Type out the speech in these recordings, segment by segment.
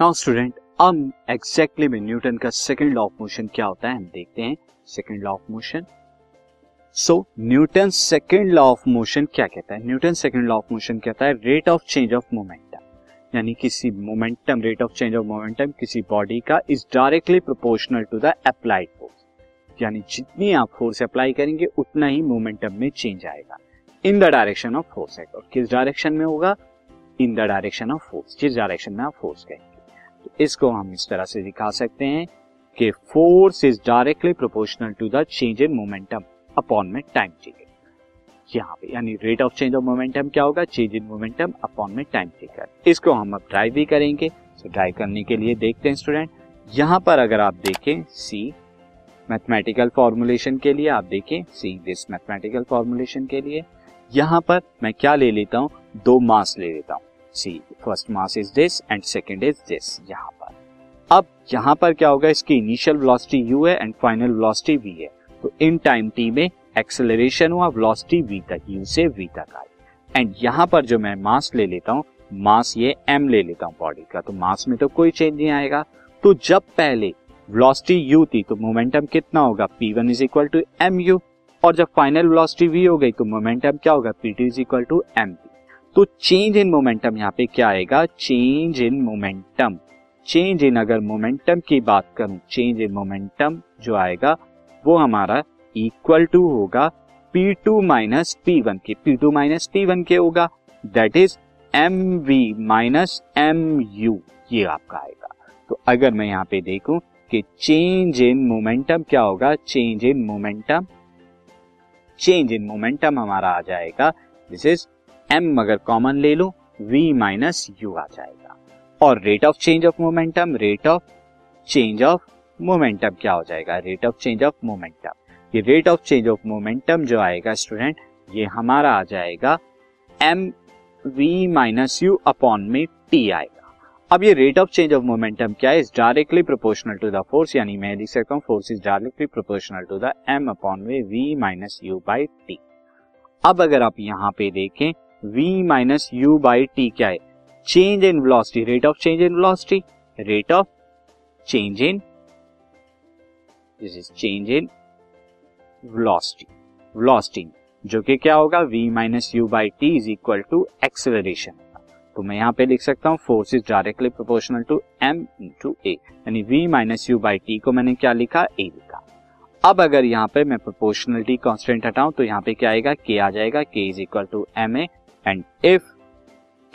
Now student अब exactly में Newton का सेकंड लॉ ऑफ़ मोशन क्या होता है, हम देखते हैं second law of motion so Newton second law of motion क्या कहता है? Newton second law of motion कहता है rate of change of momentum यानी किसी momentum rate of change of momentum किसी बॉडी का is directly proportional to the applied force यानी जितनी आप फोर्स अप्लाई करेंगे, उतना ही मोमेंटम में चेंज आएगा. In the direction of force और किस डायरेक्शन में होगा? In the direction of force जिस डायरेक्शन में आप फोर्स कहेंगे तो इसको हम इस तरह से दिखा सकते हैं कि force is directly proportional to the change in momentum upon में टाइम टेकन यहाँ पे, यानी rate of change of momentum क्या होगा? चेंज इन मोमेंटम अपॉन में टाइम टेकन इसको हम अब ड्राइव भी करेंगे। तो ड्राइव करने के लिए देखते हैं स्टूडेंट यहाँ पर अगर आप देखें सी मैथमेटिकल फॉर्मुलेशन के लिए, आप देखें सी दिस मैथमेटिकल फॉर्मुलेशन के लिए। यहाँ पर मैं क्या ले लेता हूँ? दो मास ले लेता हूँ। See first mass is this and second is this यहाँ पर। अब यहाँ पर क्या होगा, इसकी इनिशियल वेलोसिटी यू है एंड फाइनल वेलोसिटी वी है। तो इन टाइम टी में एक्सेलरेशन हुआ वेलोसिटी वी तक यू से वी तक आई एंड यहाँ पर जो मैं मास ले लेता हूँ मास ये एम ले लेता हूँ बॉडी का तो मास में तो कोई चेंज नहीं आएगा। तो जब पहले वेलोसिटी यू थी तो मोमेंटम कितना होगा? P one is equal to m u और जब फाइनल वेलोसिटी वी हो गई तो मोमेंटम क्या होगा? P two is equal to m p तो चेंज इन मोमेंटम यहाँ पे क्या आएगा? Change in momentum change in अगर मोमेंटम की बात करूँ चेंज इन मोमेंटम जो आएगा, वो हमारा इक्वल टू होगा p two minus p one के। P two minus p one के होगा। That is m v minus m u ये आपका आएगा। तो अगर मैं यहाँ पे देखूँ कि चेंज इन मोमेंटम क्या होगा? Change in momentum change in momentum हमारा आ जाएगा। दिस इज़ एम अगर कॉमन ले लो, v माइनस यू आ जाएगा। और rate of change of momentum rate of change of momentum क्या हो जाएगा? Rate of change of momentum ये rate of change of momentum जो आएगा स्टूडेंट ये हमारा आ जाएगा m v minus u upon में टी आएगा। अब ये rate of change of momentum क्या है? Is directly proportional to the force यानी मैं लिख सकता हूँ force is directly proportional to the m upon में v minus u by t अब अगर आप यहाँ पे देखें v minus u by t क्या है? Change in velocity rate of change in velocity rate of change in this is change in velocity velocity जो कि क्या होगा? V minus u by t is equal to acceleration तो मैं यहाँ पे लिख सकता हूँ force is directly proportional to m into a यानी v minus u by t को मैंने क्या लिखा? ए लिखा। अब अगर यहाँ पे मैं प्रोपोर्शनलिटी कांस्टेंट हटाऊं तो यहाँ पे क्या आएगा? के आ जाएगा। K is equal to m a and if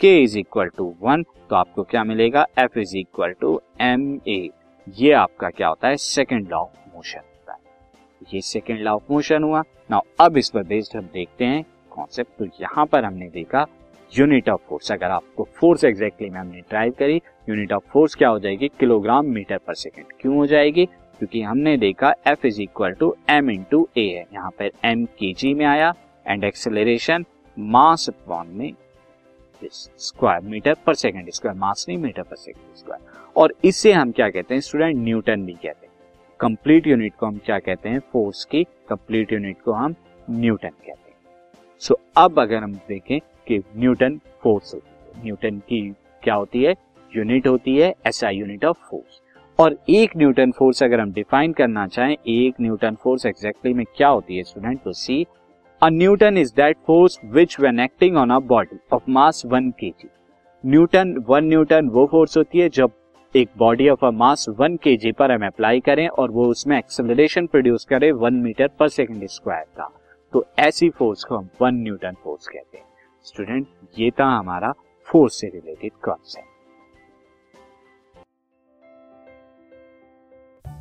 k is equal to one तो आपको क्या मिलेगा? F is equal to m a ये आपका क्या होता है? सेकेंड लॉ ऑफ़ मोशन होता है। ये सेकेंड लॉ ऑफ़ मोशन हुआ। नाउ अब इस पर बेस्ड हम देखते हैं कॉन्सेप्ट तो यहाँ पर हमने देखा यूनिट ऑफ़ फोर्स अगर आपको फोर्स एग्जैक्टली में हमने ड्राइव करी यूनिट ऑफ़ फोर्स क्या हो जाएगी? किलोग्राम मीटर पर सेकेंड क्यों हो जाएगी? क्योंकि हमने देखा F is equal to m into a है। यहाँ पर एम के जी में आया। एंड एक्सेलरेशन मास अपॉन में स्क्वायर मीटर पर सेकेंड स्क्वायर मास नहीं मीटर पर सेकेंड स्क्वायर और इससे हम क्या कहते हैं? स्टूडेंट न्यूटन भी कहते हैं। कंप्लीट यूनिट को हम क्या कहते हैं? फोर्स की कंप्लीट यूनिट को हम न्यूटन कहते हैं। सो so, अब अगर हम देखें कि न्यूटन फोर्स होती है। न्यूटन की क्या होती है? यूनिट होती है एसआई यूनिट ऑफ़ फोर्स और एक न्यूटन फोर्स अगर हम डिफाइन करना चाहें एक न्यूटन फोर्स एग्जैक्टली में क्या होती है स्टूडेंट तो see Newton is that force which when acting on a body of mass one k g Newton one Newton वो फोर्स होती है जब एक body of a mass one k g पर हम अप्लाई करें और वो उसमें एक्सेलरेशन प्रोड्यूस करे वन मीटर पर सेकेंड स्क्वायर का। तो ऐसी फोर्स को हम वन न्यूटन फोर्स कहते हैं। स्टूडेंट ये था हमारा फोर्स से related concept